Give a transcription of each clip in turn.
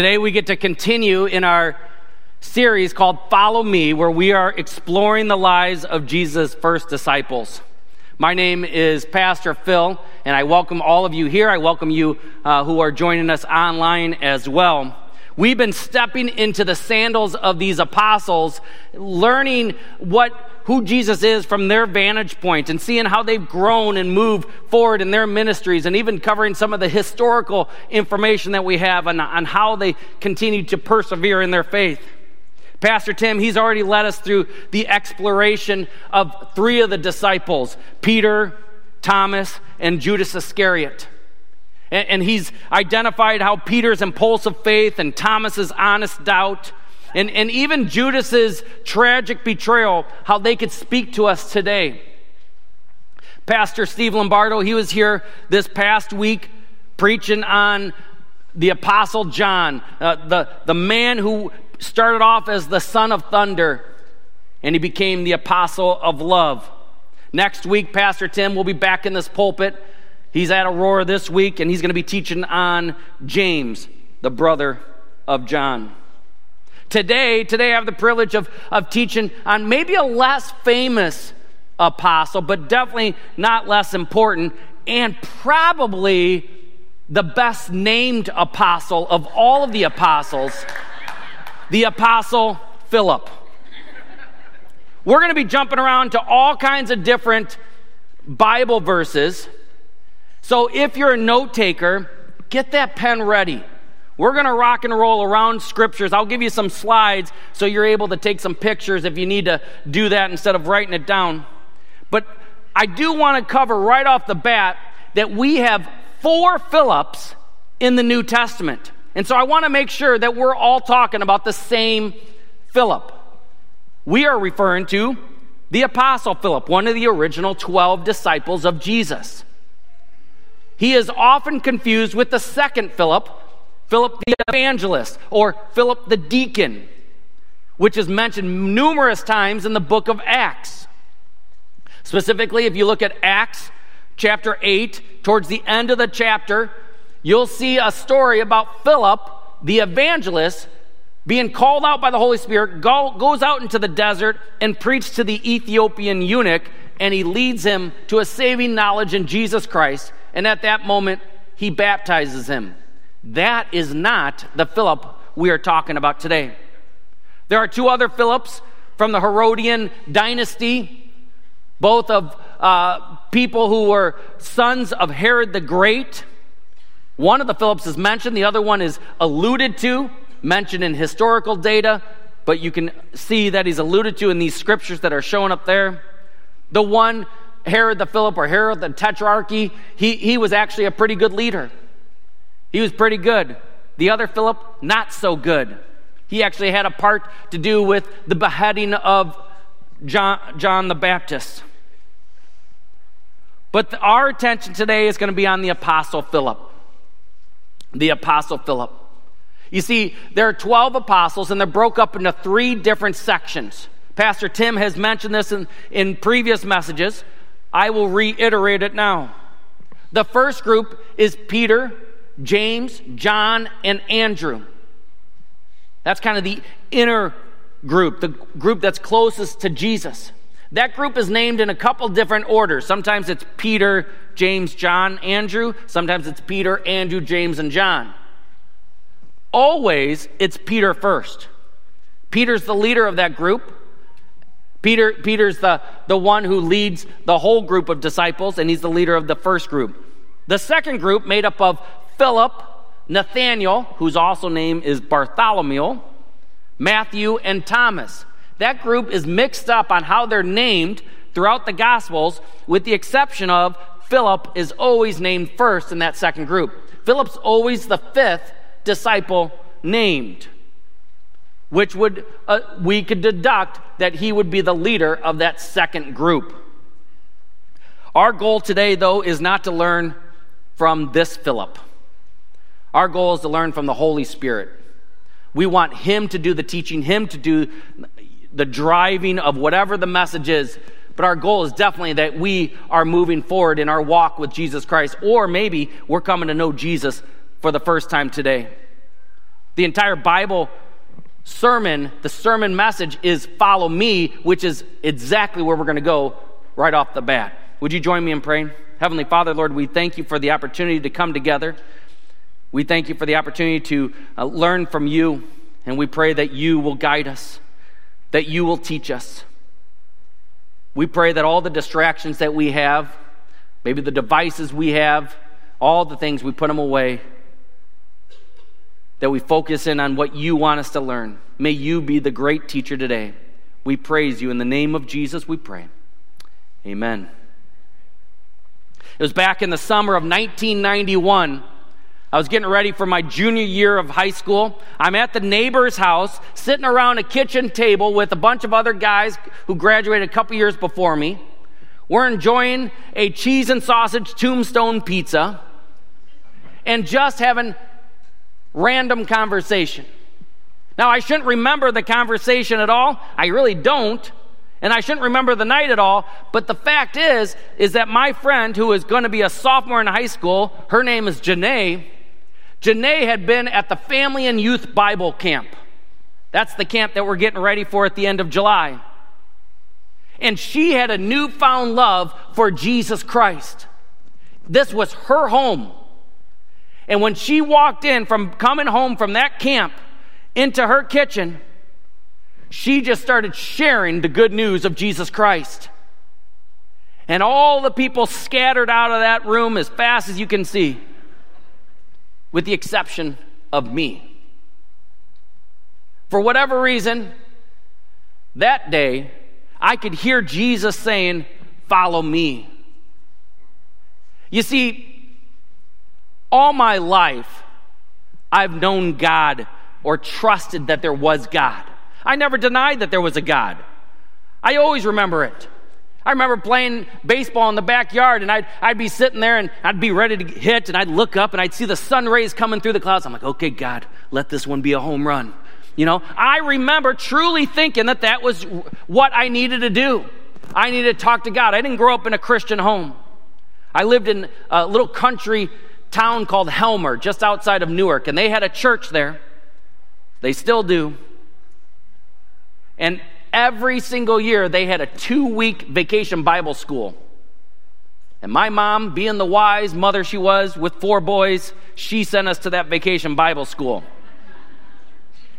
Today we get to continue in our series called Follow Me, where we are exploring the lives of Jesus' first disciples. My name is Pastor Phil, and I welcome all of you here. I welcome you uh, who are joining us online as well. We've been stepping into the sandals of these apostles, learning what who Jesus is from their vantage point and seeing how they've grown and moved forward in their ministries and even covering some of the historical information that we have on, on how they continue to persevere in their faith. Pastor Tim, he's already led us through the exploration of three of the disciples Peter, Thomas, and Judas Iscariot. And, and he's identified how Peter's impulsive faith and Thomas's honest doubt and, and even Judas's tragic betrayal, how they could speak to us today. Pastor Steve Lombardo, he was here this past week preaching on the Apostle John, uh, the, the man who started off as the son of thunder and he became the apostle of love. Next week, Pastor Tim will be back in this pulpit He's at Aurora this week, and he's going to be teaching on James, the brother of John. Today, today I have the privilege of, of teaching on maybe a less famous apostle, but definitely not less important, and probably the best named apostle of all of the apostles, the apostle Philip. We're going to be jumping around to all kinds of different Bible verses so if you're a note taker, get that pen ready. We're going to rock and roll around scriptures. I'll give you some slides so you're able to take some pictures if you need to do that instead of writing it down. But I do want to cover right off the bat that we have four Philips in the New Testament. And so I want to make sure that we're all talking about the same Philip. We are referring to the Apostle Philip, one of the original 12 disciples of Jesus. He is often confused with the second Philip, Philip the evangelist, or Philip the deacon, which is mentioned numerous times in the book of Acts. Specifically, if you look at Acts chapter 8, towards the end of the chapter, you'll see a story about Philip the evangelist being called out by the Holy Spirit, go, goes out into the desert and preaches to the Ethiopian eunuch, and he leads him to a saving knowledge in Jesus Christ and at that moment, he baptizes him. That is not the Philip we are talking about today. There are two other Philips from the Herodian dynasty, both of uh, people who were sons of Herod the Great. One of the Philips is mentioned, the other one is alluded to, mentioned in historical data, but you can see that he's alluded to in these scriptures that are showing up there. The one Herod the Philip or Herod the Tetrarchy, he, he was actually a pretty good leader. He was pretty good. The other Philip, not so good. He actually had a part to do with the beheading of John, John the Baptist. But the, our attention today is going to be on the Apostle Philip. The Apostle Philip. You see, there are 12 apostles, and they're broke up into three different sections. Pastor Tim has mentioned this in, in previous messages. I will reiterate it now. The first group is Peter, James, John, and Andrew. That's kind of the inner group, the group that's closest to Jesus. That group is named in a couple different orders. Sometimes it's Peter, James, John, Andrew. Sometimes it's Peter, Andrew, James, and John. Always, it's Peter first. Peter's the leader of that group. Peter, Peter's the, the one who leads the whole group of disciples, and he's the leader of the first group. The second group, made up of Philip, Nathaniel, whose also name is Bartholomew, Matthew, and Thomas. That group is mixed up on how they're named throughout the Gospels, with the exception of Philip is always named first in that second group. Philip's always the fifth disciple named which would uh, we could deduct that he would be the leader of that second group. Our goal today, though, is not to learn from this Philip. Our goal is to learn from the Holy Spirit. We want him to do the teaching, him to do the driving of whatever the message is. But our goal is definitely that we are moving forward in our walk with Jesus Christ, or maybe we're coming to know Jesus for the first time today. The entire Bible sermon, the sermon message is follow me, which is exactly where we're going to go right off the bat. Would you join me in praying? Heavenly Father, Lord, we thank you for the opportunity to come together. We thank you for the opportunity to uh, learn from you, and we pray that you will guide us, that you will teach us. We pray that all the distractions that we have, maybe the devices we have, all the things, we put them away that we focus in on what you want us to learn. May you be the great teacher today. We praise you. In the name of Jesus, we pray. Amen. It was back in the summer of 1991. I was getting ready for my junior year of high school. I'm at the neighbor's house, sitting around a kitchen table with a bunch of other guys who graduated a couple years before me. We're enjoying a cheese and sausage tombstone pizza and just having random conversation. Now, I shouldn't remember the conversation at all. I really don't. And I shouldn't remember the night at all. But the fact is, is that my friend who is going to be a sophomore in high school, her name is Janae. Janae had been at the Family and Youth Bible Camp. That's the camp that we're getting ready for at the end of July. And she had a newfound love for Jesus Christ. This was her home. And when she walked in from coming home from that camp into her kitchen, she just started sharing the good news of Jesus Christ. And all the people scattered out of that room as fast as you can see, with the exception of me. For whatever reason, that day, I could hear Jesus saying, Follow me. You see, all my life, I've known God or trusted that there was God. I never denied that there was a God. I always remember it. I remember playing baseball in the backyard and I'd, I'd be sitting there and I'd be ready to hit and I'd look up and I'd see the sun rays coming through the clouds. I'm like, okay, God, let this one be a home run. You know, I remember truly thinking that that was what I needed to do. I needed to talk to God. I didn't grow up in a Christian home. I lived in a little country town called Helmar, just outside of Newark, and they had a church there. They still do. And every single year, they had a two week vacation Bible school. And my mom, being the wise mother she was with four boys, she sent us to that vacation Bible school.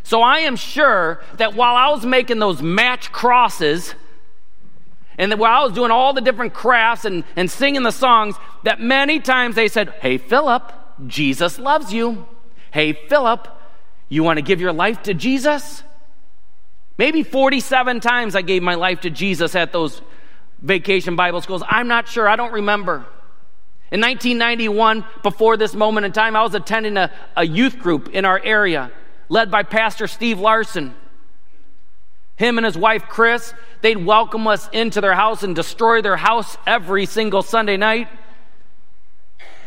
So I am sure that while I was making those match crosses, and while I was doing all the different crafts and, and singing the songs, that many times they said, Hey, Philip, Jesus loves you. Hey, Philip, you want to give your life to Jesus? Maybe 47 times I gave my life to Jesus at those vacation Bible schools. I'm not sure. I don't remember. In 1991, before this moment in time, I was attending a, a youth group in our area led by Pastor Steve Larson. Him and his wife, Chris, they'd welcome us into their house and destroy their house every single Sunday night.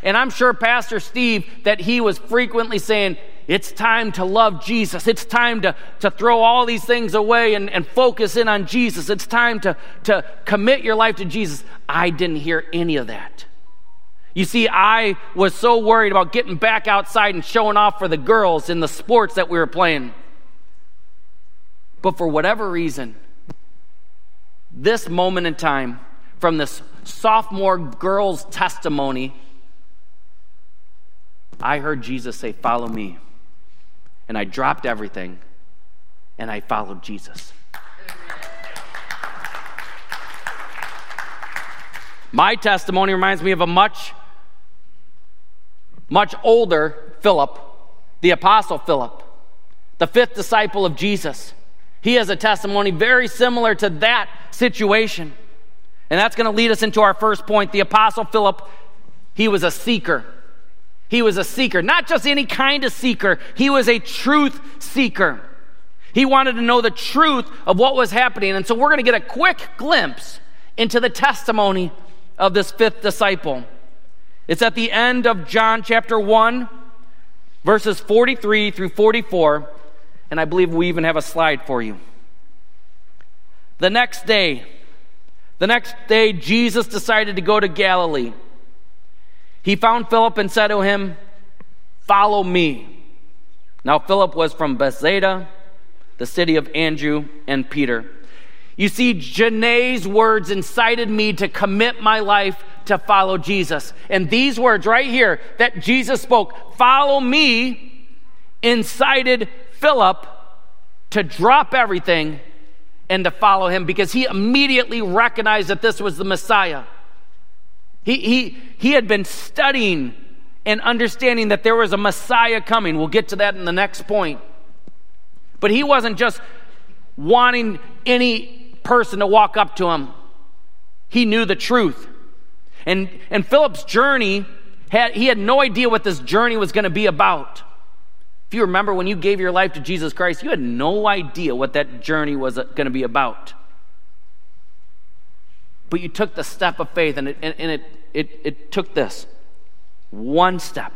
And I'm sure Pastor Steve that he was frequently saying, it's time to love Jesus. It's time to, to throw all these things away and, and focus in on Jesus. It's time to, to commit your life to Jesus. I didn't hear any of that. You see, I was so worried about getting back outside and showing off for the girls in the sports that we were playing. But for whatever reason, this moment in time, from this sophomore girl's testimony, I heard Jesus say, Follow me. And I dropped everything and I followed Jesus. My testimony reminds me of a much, much older Philip, the Apostle Philip, the fifth disciple of Jesus. He has a testimony very similar to that situation. And that's going to lead us into our first point. The Apostle Philip, he was a seeker. He was a seeker, not just any kind of seeker, he was a truth seeker. He wanted to know the truth of what was happening. And so we're going to get a quick glimpse into the testimony of this fifth disciple. It's at the end of John chapter 1, verses 43 through 44 and I believe we even have a slide for you. The next day, the next day, Jesus decided to go to Galilee. He found Philip and said to him, Follow me. Now, Philip was from Bethsaida, the city of Andrew and Peter. You see, Janae's words incited me to commit my life to follow Jesus. And these words right here that Jesus spoke, follow me, incited Philip to drop everything and to follow him because he immediately recognized that this was the Messiah. He, he, he had been studying and understanding that there was a Messiah coming. We'll get to that in the next point. But he wasn't just wanting any person to walk up to him, he knew the truth. And, and Philip's journey, had, he had no idea what this journey was going to be about. If you remember when you gave your life to Jesus Christ, you had no idea what that journey was uh, going to be about. But you took the step of faith, and it, and, and it, it, it took this one step,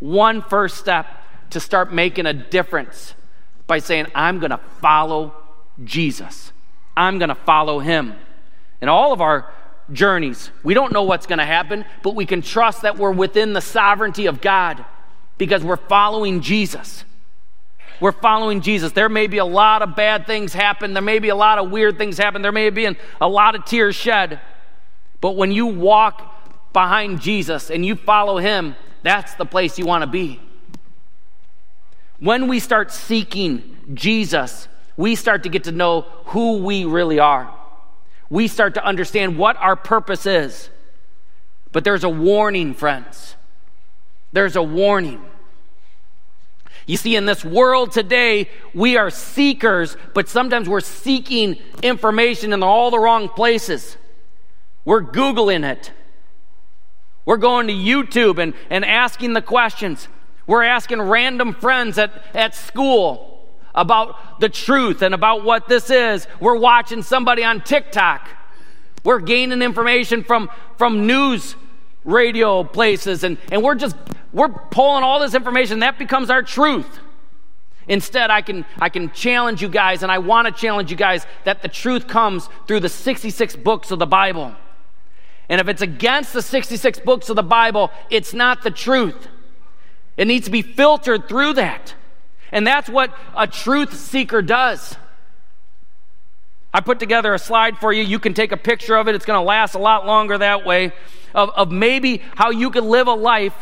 one first step to start making a difference by saying, I'm going to follow Jesus. I'm going to follow him. In all of our journeys, we don't know what's going to happen, but we can trust that we're within the sovereignty of God because we're following Jesus. We're following Jesus. There may be a lot of bad things happen. There may be a lot of weird things happen. There may be a lot of tears shed. But when you walk behind Jesus and you follow him, that's the place you want to be. When we start seeking Jesus, we start to get to know who we really are. We start to understand what our purpose is. But there's a warning, friends. There's a warning. You see, in this world today, we are seekers, but sometimes we're seeking information in all the wrong places. We're Googling it. We're going to YouTube and, and asking the questions. We're asking random friends at, at school about the truth and about what this is. We're watching somebody on TikTok. We're gaining information from, from news radio places and, and we're just we're pulling all this information that becomes our truth instead i can i can challenge you guys and i want to challenge you guys that the truth comes through the 66 books of the bible and if it's against the 66 books of the Bible, it's not the truth. It needs to be filtered through that. And that's what a truth seeker does. I put together a slide for you. You can take a picture of it. It's going to last a lot longer that way. Of, of maybe how you could live a life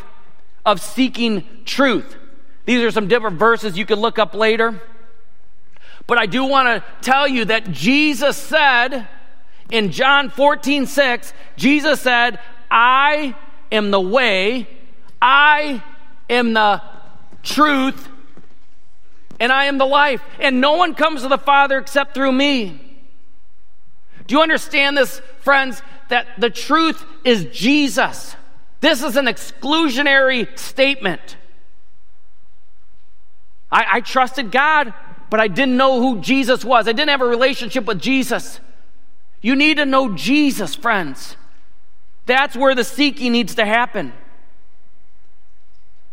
of seeking truth. These are some different verses you can look up later. But I do want to tell you that Jesus said, in John 14, 6, Jesus said, I am the way, I am the truth, and I am the life. And no one comes to the Father except through me. Do you understand this, friends? That the truth is Jesus. This is an exclusionary statement. I, I, trusted God, but I didn't know who Jesus was. I didn't have a relationship with Jesus. You need to know Jesus, friends. That's where the seeking needs to happen.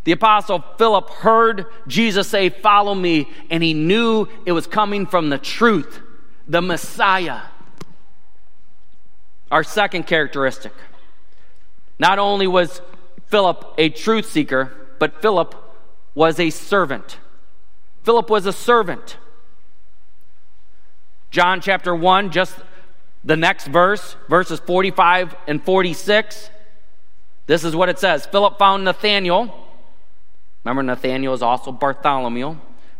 The apostle Philip heard Jesus say, Follow me, and he knew it was coming from the truth, the Messiah. Our second characteristic. Not only was Philip a truth seeker, but Philip was a servant. Philip was a servant. John chapter 1, just the next verse, verses 45 and 46, this is what it says Philip found Nathanael. Remember, Nathanael is also Bartholomew.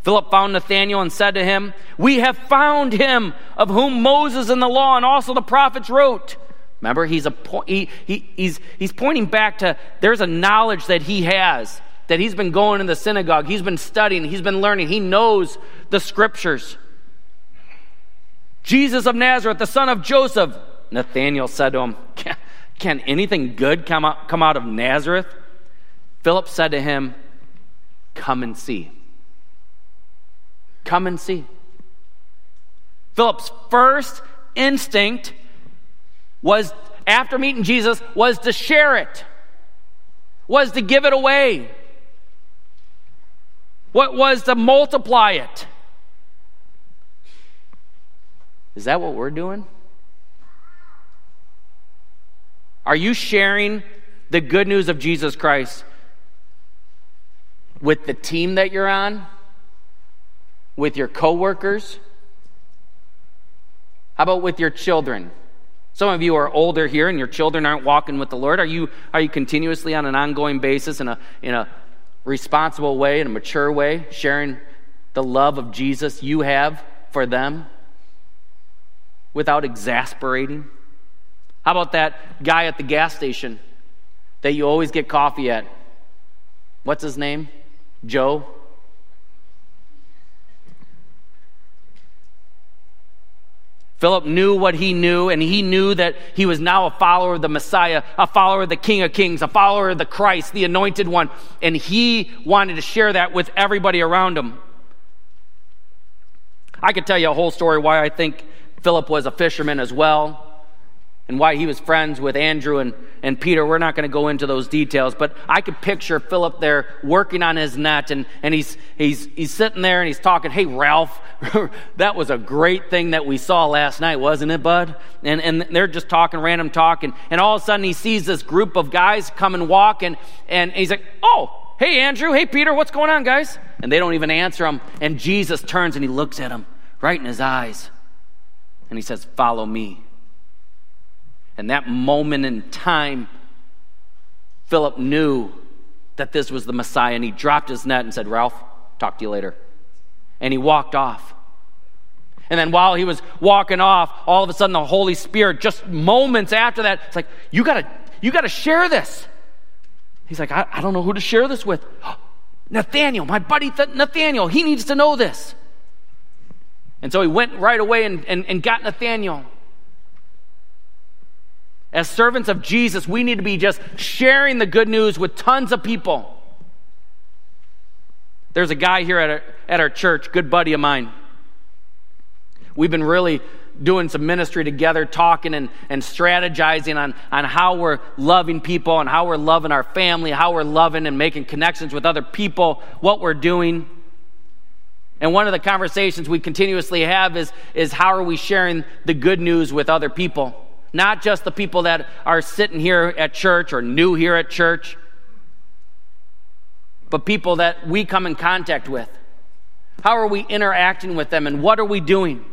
Philip found Nathanael and said to him, We have found him of whom Moses and the law and also the prophets wrote. Remember, he's, a he, he, he's, he's pointing back to there's a knowledge that he has, that he's been going in the synagogue, he's been studying, he's been learning, he knows the scriptures. Jesus of Nazareth, the son of Joseph. Nathanael said to him, Can, can anything good come out, come out of Nazareth? Philip said to him, Come and see. Come and see. Philip's first instinct was, after meeting Jesus, was to share it, was to give it away, what was to multiply it. Is that what we're doing? Are you sharing the good news of Jesus Christ? with the team that you're on, with your coworkers? How about with your children? Some of you are older here and your children aren't walking with the Lord. Are you, are you continuously on an ongoing basis in a, in a responsible way, in a mature way, sharing the love of Jesus you have for them without exasperating? How about that guy at the gas station that you always get coffee at? What's his name? Joe? Philip knew what he knew, and he knew that he was now a follower of the Messiah, a follower of the King of Kings, a follower of the Christ, the anointed one, and he wanted to share that with everybody around him. I could tell you a whole story why I think Philip was a fisherman as well and why he was friends with Andrew and, and Peter. We're not going to go into those details, but I could picture Philip there working on his net and, and he's, he's, he's sitting there and he's talking, Hey, Ralph, that was a great thing that we saw last night, wasn't it, bud? And, and they're just talking, random talk. And, and all of a sudden he sees this group of guys come and walk and, and he's like, Oh, hey, Andrew, hey, Peter, what's going on, guys? And they don't even answer him. And Jesus turns and he looks at him right in his eyes and he says, Follow me. And that moment in time, Philip knew that this was the Messiah, and he dropped his net and said, Ralph, talk to you later. And he walked off. And then while he was walking off, all of a sudden the Holy Spirit, just moments after that, it's like, you gotta, you gotta share this. He's like, I, I don't know who to share this with. Nathaniel, my buddy Th- Nathaniel, he needs to know this. And so he went right away and, and, and got Nathaniel. As servants of Jesus, we need to be just sharing the good news with tons of people. There's a guy here at our, at our church, good buddy of mine. We've been really doing some ministry together, talking and, and strategizing on, on how we're loving people and how we're loving our family, how we're loving and making connections with other people, what we're doing. And one of the conversations we continuously have is, is how are we sharing the good news with other people? Not just the people that are sitting here at church or new here at church, but people that we come in contact with. How are we interacting with them and what are we doing?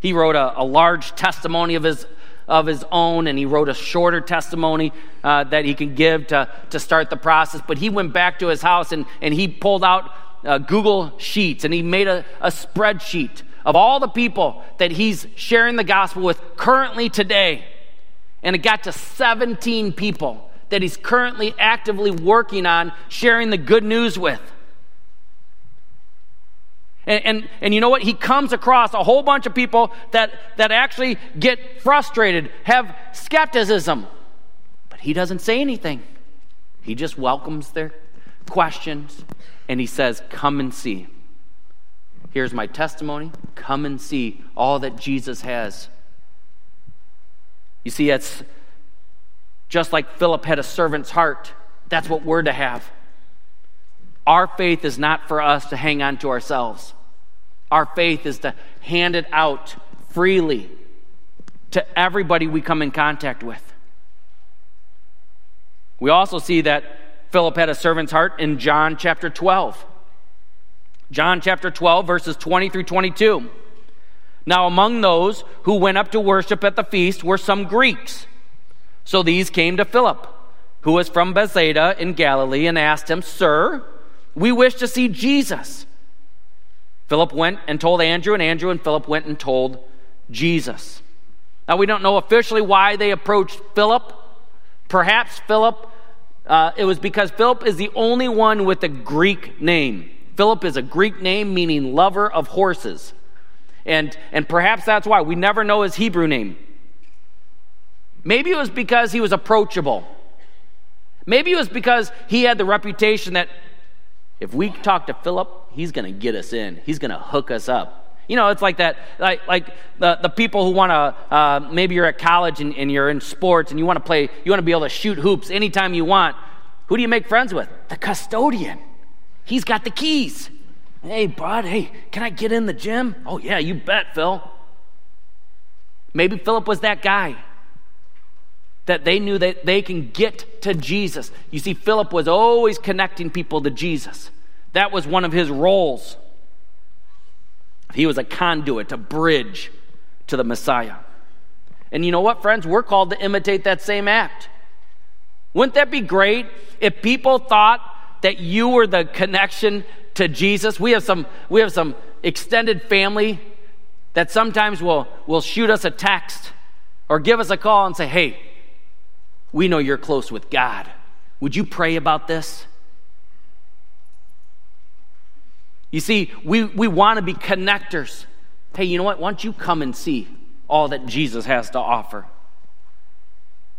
He wrote a, a large testimony of his, of his own and he wrote a shorter testimony uh, that he can give to, to start the process. But he went back to his house and, and he pulled out uh, Google Sheets and he made a, a spreadsheet of all the people that he's sharing the gospel with currently today. And it got to 17 people that he's currently actively working on sharing the good news with. And, and, and, you know what? He comes across a whole bunch of people that, that actually get frustrated, have skepticism, but he doesn't say anything. He just welcomes their questions and he says, Come and see. Here's my testimony. Come and see all that Jesus has. You see, it's just like Philip had a servant's heart. That's what we're to have. Our faith is not for us to hang on to ourselves. Our faith is to hand it out freely to everybody we come in contact with. We also see that Philip had a servant's heart in John chapter 12. John chapter 12, verses 20 through 22. Now, among those who went up to worship at the feast were some Greeks. So these came to Philip, who was from Bethsaida in Galilee, and asked him, Sir, we wish to see Jesus. Philip went and told Andrew, and Andrew and Philip went and told Jesus. Now, we don't know officially why they approached Philip. Perhaps Philip, uh, it was because Philip is the only one with a Greek name. Philip is a Greek name meaning lover of horses. And, and perhaps that's why. We never know his Hebrew name. Maybe it was because he was approachable. Maybe it was because he had the reputation that if we talk to Philip, he's going to get us in, he's going to hook us up. You know, it's like that, like, like the, the people who want to, uh, maybe you're at college and, and you're in sports and you want to play, you want to be able to shoot hoops anytime you want. Who do you make friends with? The custodian. He's got the keys. Hey, bud, hey, can I get in the gym? Oh, yeah, you bet, Phil. Maybe Philip was that guy. that they knew that they can get to Jesus. You see, Philip was always connecting people to Jesus. That was one of his roles. He was a conduit, a bridge to the Messiah. And you know what, friends? We're called to imitate that same act. Wouldn't that be great if people thought that you were the connection to Jesus? We have some, we have some extended family that sometimes will, will shoot us a text or give us a call and say, hey, we know you're close with God. Would you pray about this? You see, we, we want to be connectors. Hey, you know what? Why don't you come and see all that Jesus has to offer?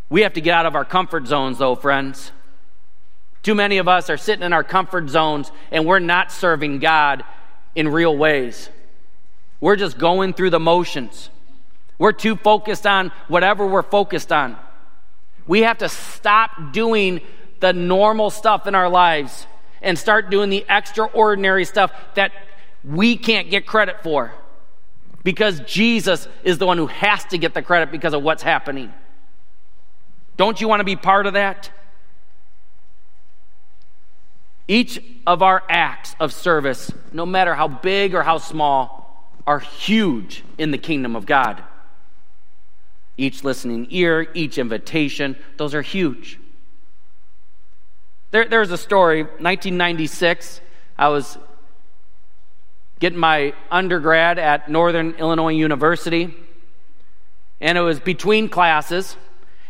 We have to get out of our comfort zones, though, friends. Too many of us are sitting in our comfort zones and we're not serving God in real ways. We're just going through the motions. We're too focused on whatever we're focused on. We have to stop doing the normal stuff in our lives and start doing the extraordinary stuff that we can't get credit for because Jesus is the one who has to get the credit because of what's happening. Don't you want to be part of that? Each of our acts of service, no matter how big or how small, are huge in the kingdom of God. Each listening ear, each invitation, those are huge. There, there's a story, 1996, I was getting my undergrad at Northern Illinois University, and it was between classes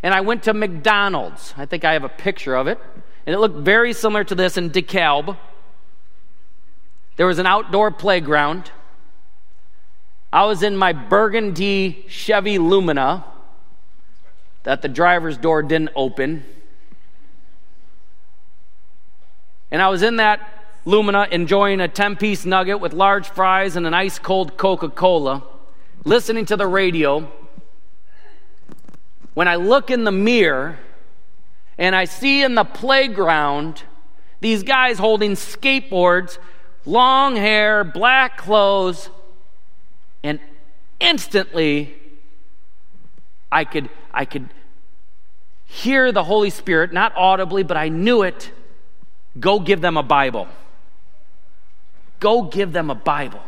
and I went to McDonald's. I think I have a picture of it. And it looked very similar to this in DeKalb. There was an outdoor playground. I was in my burgundy Chevy Lumina that the driver's door didn't open. And I was in that Lumina enjoying a 10 piece nugget with large fries and an ice cold Coca Cola, listening to the radio when I look in the mirror and I see in the playground these guys holding skateboards, long hair, black clothes, and instantly I could I could hear the Holy Spirit, not audibly, but I knew it. Go give them a Bible. Go give them a Bible.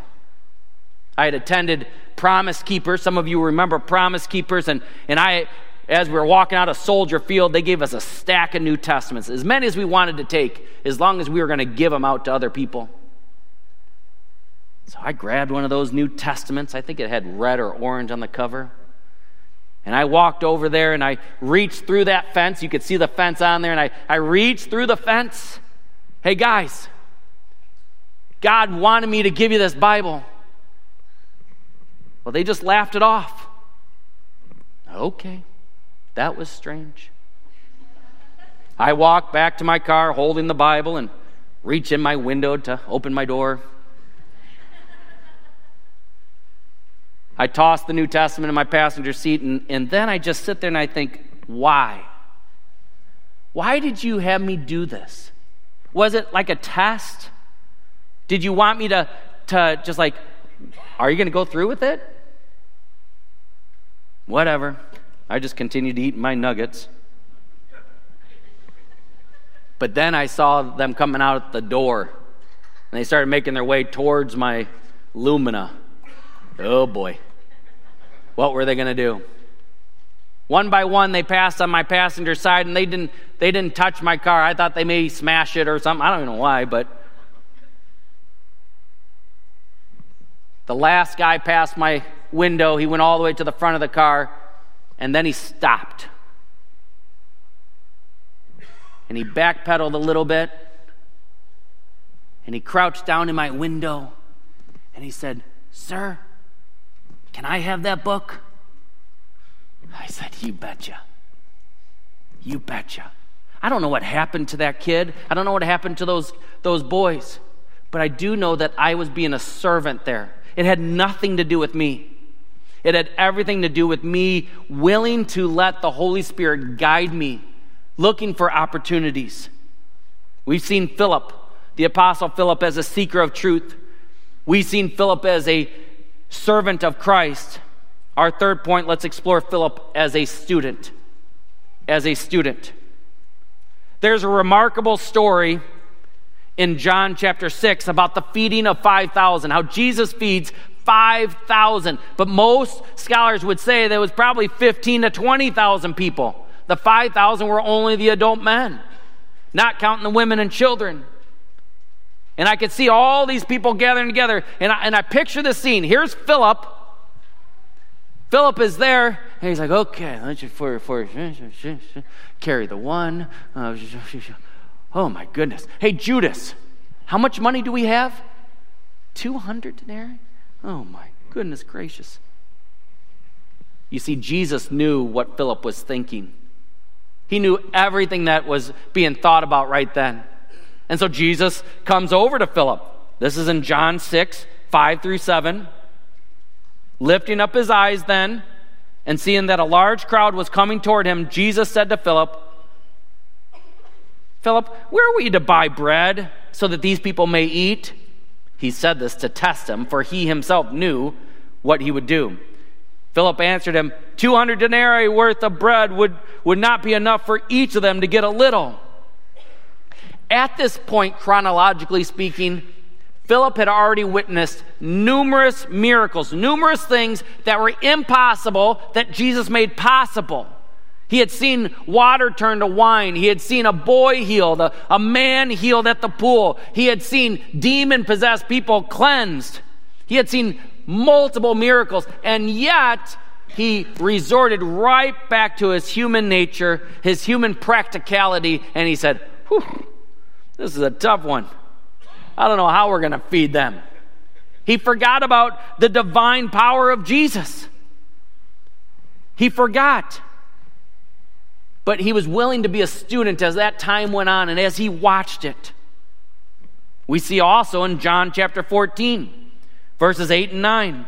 I had attended Promise Keepers. Some of you remember Promise Keepers, and, and I as we were walking out of Soldier Field, they gave us a stack of New Testaments, as many as we wanted to take, as long as we were going to give them out to other people. So I grabbed one of those New Testaments. I think it had red or orange on the cover. And I walked over there and I reached through that fence. You could see the fence on there. And I, I reached through the fence. Hey, guys, God wanted me to give you this Bible. Well, they just laughed it off. Okay. That was strange. I walk back to my car holding the Bible and reach in my window to open my door. I toss the New Testament in my passenger seat, and, and then I just sit there and I think, why? Why did you have me do this? Was it like a test? Did you want me to, to just like, are you going to go through with it? Whatever. I just continued to eat my nuggets. But then I saw them coming out the door, and they started making their way towards my Lumina. Oh boy. What were they going to do? One by one, they passed on my passenger side, and they didn't, they didn't touch my car. I thought they may smash it or something. I don't even know why, but. The last guy passed my window. He went all the way to the front of the car and then he stopped. And he backpedaled a little bit. And he crouched down in my window. And he said, Sir, can I have that book? I said, You betcha. You betcha. I don't know what happened to that kid. I don't know what happened to those, those boys. But I do know that I was being a servant there. It had nothing to do with me. It had everything to do with me willing to let the Holy Spirit guide me, looking for opportunities. We've seen Philip, the Apostle Philip, as a seeker of truth. We've seen Philip as a servant of Christ. Our third point, let's explore Philip as a student. as a student. There's a remarkable story in John chapter 6 about the feeding of 5,000, how Jesus feeds 5,000. But most scholars would say there was probably 15 to 20,000 people. The 5,000 were only the adult men, not counting the women and children. And I could see all these people gathering together, and I, and I picture the scene. Here's Philip. Philip is there, and he's like, okay, let's just for, for, carry the one. Uh, oh my goodness. Hey, Judas, how much money do we have? 200 denarii? Oh my goodness gracious. You see, Jesus knew what Philip was thinking. He knew everything that was being thought about right then. And so Jesus comes over to Philip. This is in John 6, 5 through 7. Lifting up his eyes then, and seeing that a large crowd was coming toward him, Jesus said to Philip, Philip, where are we to buy bread so that these people may eat? He said this to test him, for he himself knew what he would do. Philip answered him, 200 denarii worth of bread would, would not be enough for each of them to get a little. At this point, chronologically speaking, Philip had already witnessed numerous miracles, numerous things that were impossible that Jesus made possible. He had seen water turn to wine. He had seen a boy healed, a, a man healed at the pool. He had seen demon possessed people cleansed. He had seen multiple miracles. And yet, he resorted right back to his human nature, his human practicality, and he said, Whew, this is a tough one. I don't know how we're going to feed them. He forgot about the divine power of Jesus. He forgot. But he was willing to be a student as that time went on and as he watched it. We see also in John chapter 14, verses 8 and 9.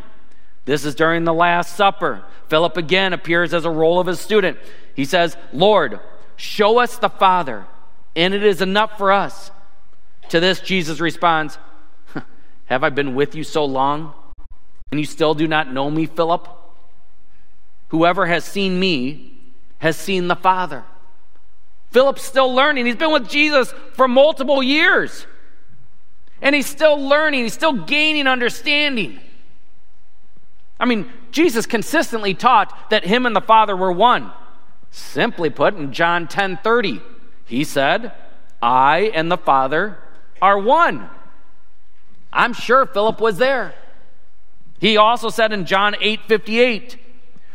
This is during the Last Supper. Philip again appears as a role of his student. He says, Lord, show us the Father, and it is enough for us. To this, Jesus responds, Have I been with you so long, and you still do not know me, Philip? Whoever has seen me has seen the Father. Philip's still learning. He's been with Jesus for multiple years. And he's still learning, he's still gaining understanding. I mean, Jesus consistently taught that him and the Father were one. Simply put, in John 10 30, he said, I and the Father are one. I'm sure Philip was there. He also said in John 8 58,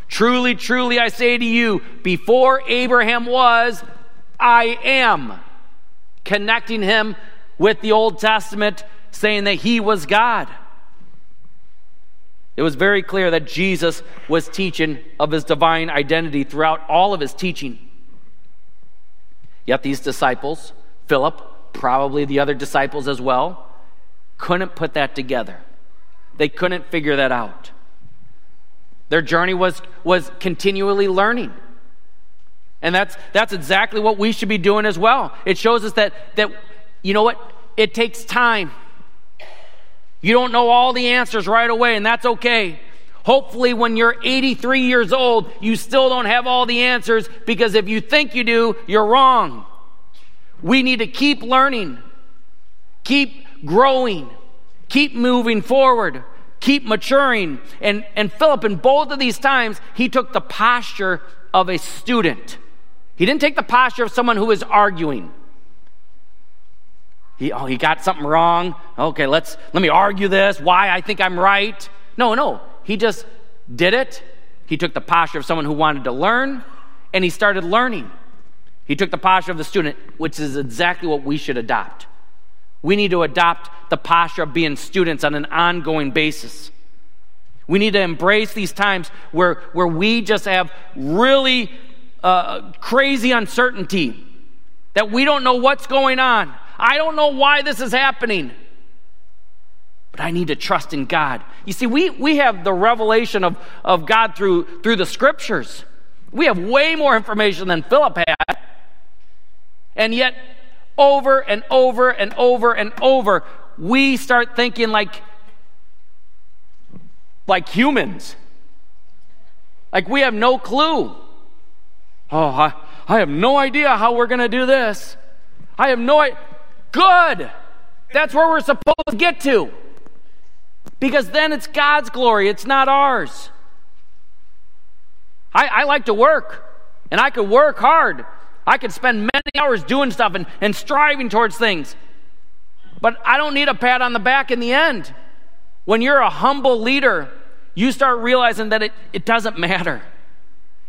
Truly, truly, I say to you, before Abraham was, I am. Connecting him with the Old Testament, saying that he was God. It was very clear that Jesus was teaching of his divine identity throughout all of his teaching. Yet these disciples, Philip, probably the other disciples as well, couldn't put that together. They couldn't figure that out. Their journey was, was continually learning. And that's, that's exactly what we should be doing as well. It shows us that, that, you know what? It takes time. You don't know all the answers right away, and that's okay. Hopefully, when you're 83 years old, you still don't have all the answers because if you think you do, you're wrong. We need to keep learning, keep growing, keep moving forward keep maturing. And, and Philip, in both of these times, he took the posture of a student. He didn't take the posture of someone who was arguing. He, oh, he got something wrong. Okay, let's let me argue this. Why I think I'm right. No, no. He just did it. He took the posture of someone who wanted to learn, and he started learning. He took the posture of the student, which is exactly what we should adopt. We need to adopt the posture of being students on an ongoing basis. We need to embrace these times where, where we just have really uh, crazy uncertainty, that we don't know what's going on. I don't know why this is happening, but I need to trust in God. You see, we, we have the revelation of, of God through, through the scriptures. We have way more information than Philip had. And yet, over and over and over and over, we start thinking like, like humans. Like we have no clue. Oh, I, I have no idea how we're going to do this. I have no. Good. That's where we're supposed to get to. Because then it's God's glory, it's not ours. I, I like to work, and I could work hard. I could spend many hours doing stuff and, and striving towards things. But I don't need a pat on the back in the end. When you're a humble leader, you start realizing that it, it doesn't matter.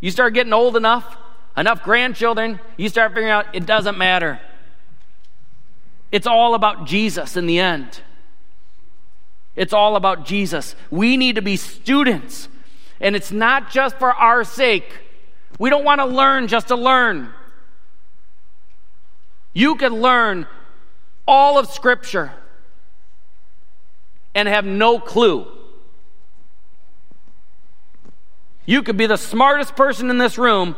You start getting old enough, enough grandchildren, you start figuring out it doesn't matter. It's all about Jesus in the end. It's all about Jesus. We need to be students, and it's not just for our sake. We don't want to learn just to learn. You can learn all of Scripture and have no clue. You could be the smartest person in this room,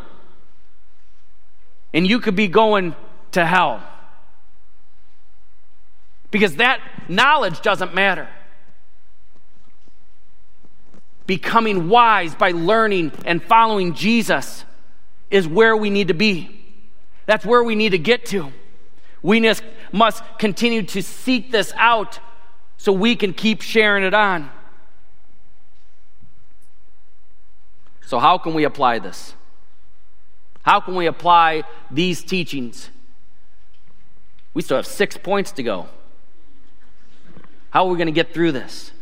and you could be going to hell. Because that knowledge doesn't matter. Becoming wise by learning and following Jesus is where we need to be. That's where we need to get to. We must continue to seek this out so we can keep sharing it on. So, how can we apply this? How can we apply these teachings? We still have six points to go. How are we going to get through this?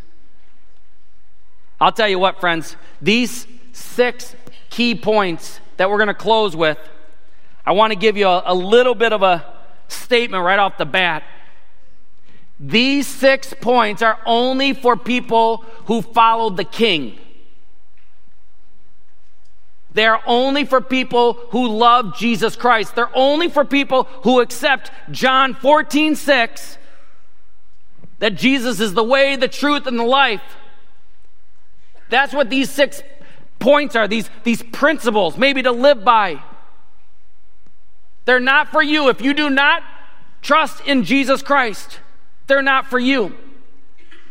I'll tell you what, friends, these six key points that we're going to close with, I want to give you a, a little bit of a statement right off the bat. These six points are only for people who followed the king. They are only for people who love Jesus Christ. They're only for people who accept John 14, 6, that Jesus is the way, the truth, and the life. That's what these six points are, these, these principles, maybe to live by. They're not for you. If you do not trust in Jesus Christ, they're not for you.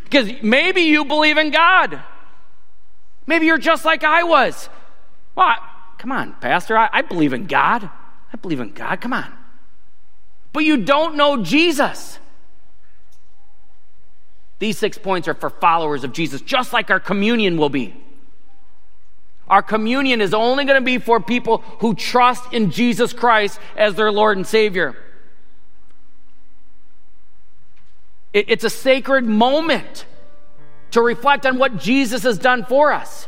Because maybe you believe in God. Maybe you're just like I was. Well, I, come on, Pastor, I, I believe in God. I believe in God. Come on. But you don't know Jesus. These six points are for followers of Jesus, just like our communion will be. Our communion is only going to be for people who trust in Jesus Christ as their Lord and Savior. It's a sacred moment to reflect on what Jesus has done for us.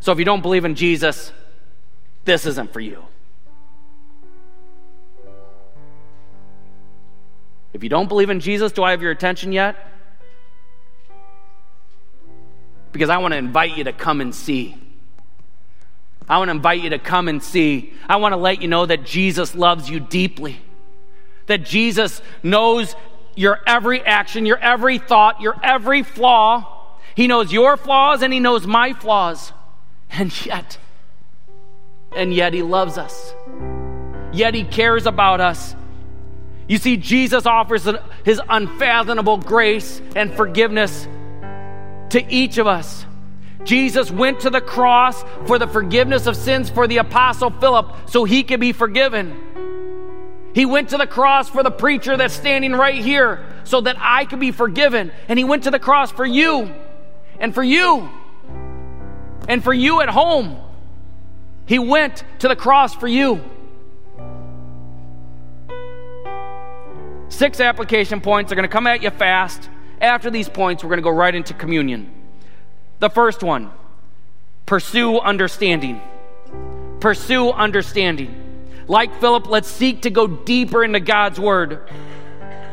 So if you don't believe in Jesus, this isn't for you. If you don't believe in Jesus, do I have your attention yet? Because I want to invite you to come and see. I want to invite you to come and see. I want to let you know that Jesus loves you deeply. That Jesus knows your every action, your every thought, your every flaw. He knows your flaws and He knows my flaws. And yet, and yet He loves us. Yet He cares about us. You see, Jesus offers his unfathomable grace and forgiveness to each of us. Jesus went to the cross for the forgiveness of sins for the Apostle Philip so he could be forgiven. He went to the cross for the preacher that's standing right here so that I could be forgiven. And he went to the cross for you and for you and for you at home. He went to the cross for you. Six application points are going to come at you fast. After these points, we're going to go right into communion. The first one pursue understanding. Pursue understanding. Like Philip, let's seek to go deeper into God's Word.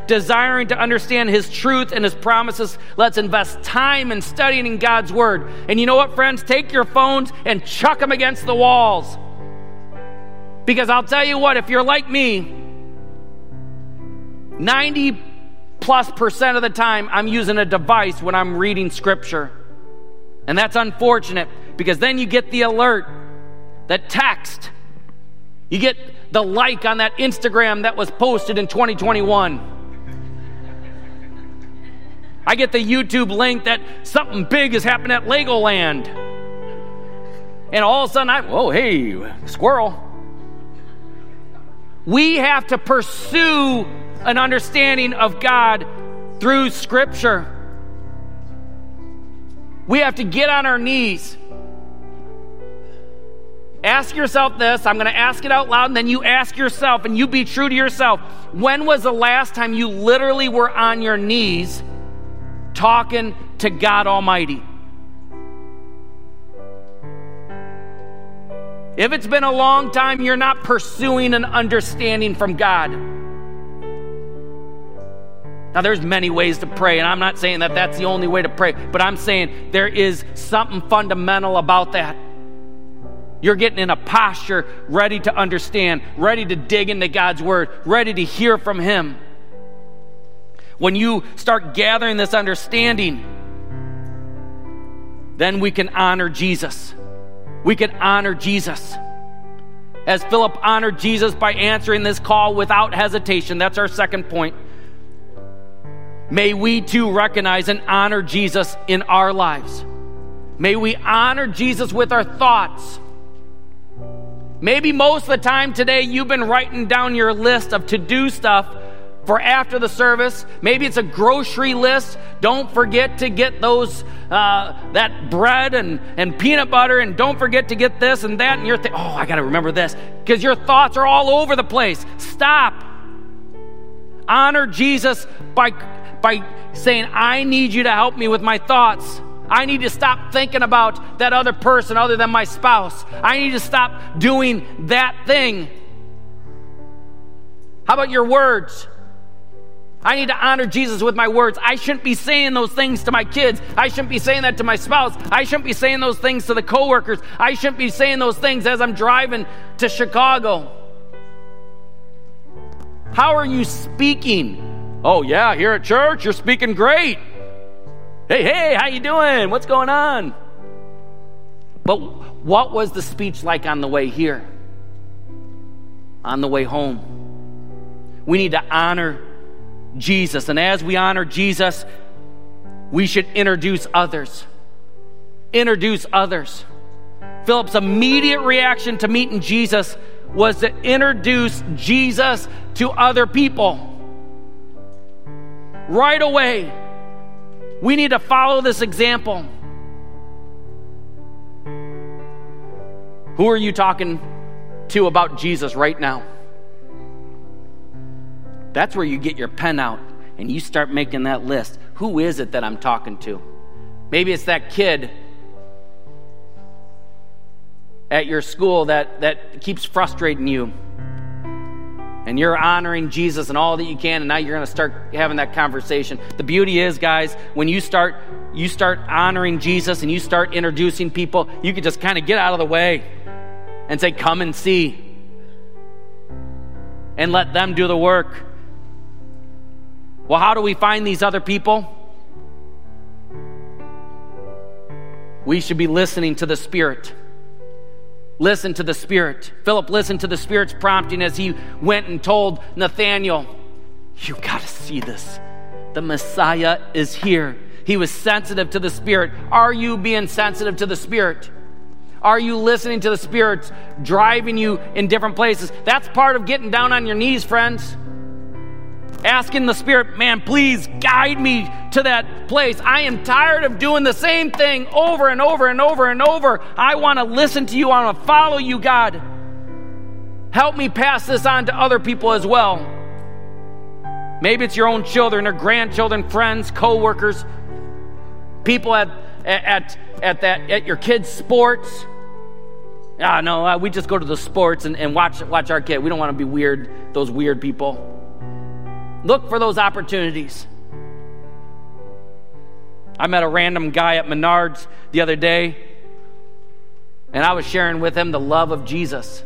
Desiring to understand His truth and His promises, let's invest time in studying God's Word. And you know what, friends? Take your phones and chuck them against the walls. Because I'll tell you what, if you're like me, 90 plus percent of the time, I'm using a device when I'm reading scripture. And that's unfortunate because then you get the alert, that text. You get the like on that Instagram that was posted in 2021. I get the YouTube link that something big has happened at Legoland. and all of a sudden I'm, oh, hey, squirrel. We have to pursue an understanding of God through Scripture. We have to get on our knees. Ask yourself this. I'm going to ask it out loud, and then you ask yourself, and you be true to yourself. When was the last time you literally were on your knees talking to God Almighty? If it's been a long time, you're not pursuing an understanding from God. Now, there's many ways to pray, and I'm not saying that that's the only way to pray, but I'm saying there is something fundamental about that. You're getting in a posture ready to understand, ready to dig into God's Word, ready to hear from Him. When you start gathering this understanding, then we can honor Jesus. We can honor Jesus. As Philip honored Jesus by answering this call without hesitation, that's our second point. May we too recognize and honor Jesus in our lives. May we honor Jesus with our thoughts. Maybe most of the time today you've been writing down your list of to do stuff for after the service. Maybe it's a grocery list. Don't forget to get those uh, that bread and, and peanut butter, and don't forget to get this and that. And you're thinking, oh, I got to remember this because your thoughts are all over the place. Stop. Honor Jesus by by saying, I need you to help me with my thoughts. I need to stop thinking about that other person other than my spouse. I need to stop doing that thing. How about your words? I need to honor Jesus with my words. I shouldn't be saying those things to my kids. I shouldn't be saying that to my spouse. I shouldn't be saying those things to the coworkers. I shouldn't be saying those things as I'm driving to Chicago. How are you speaking? Oh yeah, here at church, you're speaking great. Hey, hey, how you doing? What's going on? But what was the speech like on the way here? On the way home? We need to honor Jesus. And as we honor Jesus, we should introduce others. Introduce others. Philip's immediate reaction to meeting Jesus was to introduce Jesus to other people right away. We need to follow this example. Who are you talking to about Jesus right now? That's where you get your pen out and you start making that list. Who is it that I'm talking to? Maybe it's that kid at your school that, that keeps frustrating you and you're honoring Jesus and all that you can, and now you're going to start having that conversation. The beauty is, guys, when you start you start honoring Jesus and you start introducing people, you can just kind of get out of the way and say, "Come and see," and let them do the work. Well, how do we find these other people? We should be listening to the Spirit. Listen to the Spirit. Philip listened to the Spirit's prompting as he went and told Nathanael, You got to see this. The Messiah is here. He was sensitive to the Spirit. Are you being sensitive to the Spirit? Are you listening to the Spirit driving you in different places? That's part of getting down on your knees, friends asking the Spirit, man, please guide me to that place. I am tired of doing the same thing over and over and over and over. I want to listen to you. I want to follow you, God. Help me pass this on to other people as well. Maybe it's your own children or grandchildren, friends, co-workers, people at at at that at your kids' sports. Ah, no, uh, we just go to the sports and, and watch watch our kid. We don't want to be weird, those weird people. Look for those opportunities. I met a random guy at Menards the other day, and I was sharing with him the love of Jesus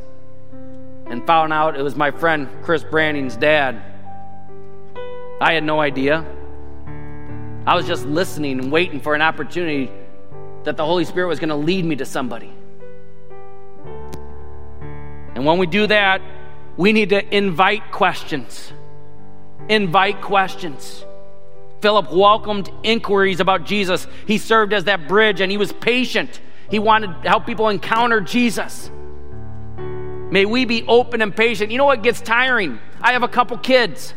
and found out it was my friend Chris Branning's dad. I had no idea. I was just listening and waiting for an opportunity that the Holy Spirit was going to lead me to somebody. And when we do that, we need to invite questions invite questions. Philip welcomed inquiries about Jesus. He served as that bridge and he was patient. He wanted to help people encounter Jesus. May we be open and patient. You know what gets tiring? I have a couple kids.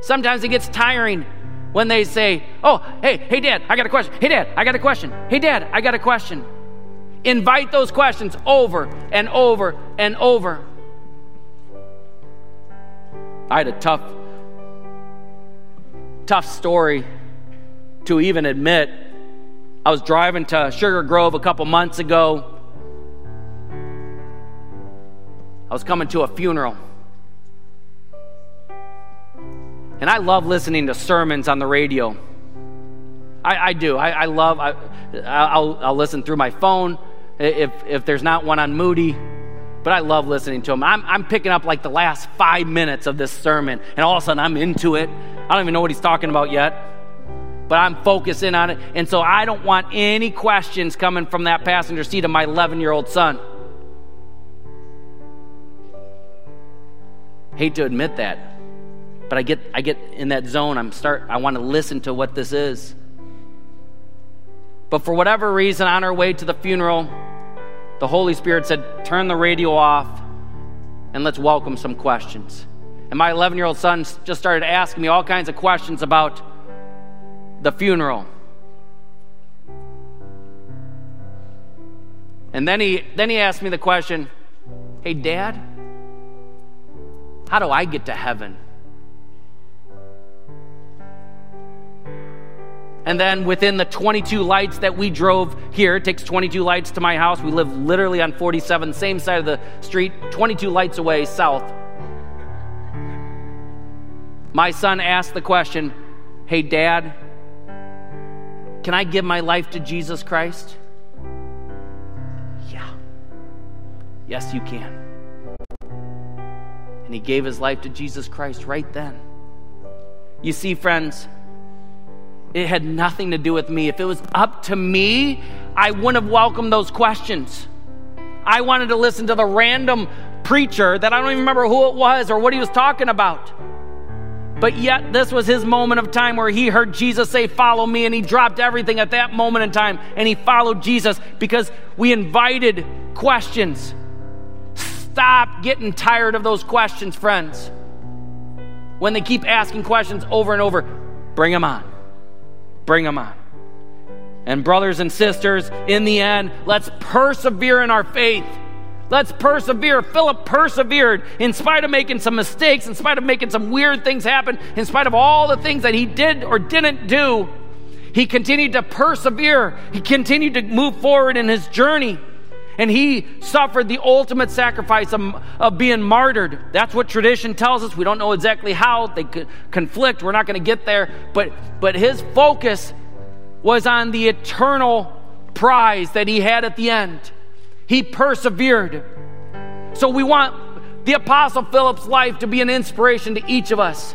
Sometimes it gets tiring when they say, Oh, hey, hey, dad, I got a question. Hey, dad, I got a question. Hey, dad, I got a question. Invite those questions over and over and over. I had a tough, tough story to even admit. I was driving to Sugar Grove a couple months ago. I was coming to a funeral. And I love listening to sermons on the radio. I, I do. I, I love, I, I'll, I'll listen through my phone if, if there's not one on Moody. But I love listening to them. I'm, I'm picking up like the last five minutes of this sermon, and all of a sudden I'm into it. I don't even know what he's talking about yet, but I'm focusing on it. And so I don't want any questions coming from that passenger seat of my 11 year old son. Hate to admit that, but I get, I get in that zone. I'm start, I want to listen to what this is. But for whatever reason, on our way to the funeral, the Holy Spirit said, Turn the radio off and let's welcome some questions. And my 11 year old son just started asking me all kinds of questions about the funeral. And then he, then he asked me the question Hey, Dad, how do I get to heaven? And then within the 22 lights that we drove here, it takes 22 lights to my house. We live literally on 47, same side of the street, 22 lights away south. My son asked the question Hey, Dad, can I give my life to Jesus Christ? Yeah. Yes, you can. And he gave his life to Jesus Christ right then. You see, friends, it had nothing to do with me. If it was up to me, I wouldn't have welcomed those questions. I wanted to listen to the random preacher that I don't even remember who it was or what he was talking about. But yet, this was his moment of time where he heard Jesus say, Follow me, and he dropped everything at that moment in time and he followed Jesus because we invited questions. Stop getting tired of those questions, friends. When they keep asking questions over and over, bring them on. Bring them on. And, brothers and sisters, in the end, let's persevere in our faith. Let's persevere. Philip persevered in spite of making some mistakes, in spite of making some weird things happen, in spite of all the things that he did or didn't do. He continued to persevere. He continued to move forward in his journey. And he suffered the ultimate sacrifice of, of being martyred. That's what tradition tells us. We don't know exactly how they could conflict. We're not going to get there. But, but his focus was on the eternal prize that he had at the end. He persevered. So we want the Apostle Philip's life to be an inspiration to each of us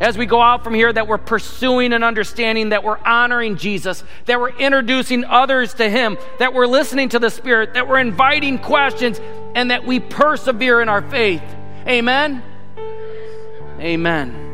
as we go out from here that we're pursuing and understanding, that we're honoring Jesus, that we're introducing others to Him, that we're listening to the Spirit, that we're inviting questions, and that we persevere in our faith. Amen? Amen.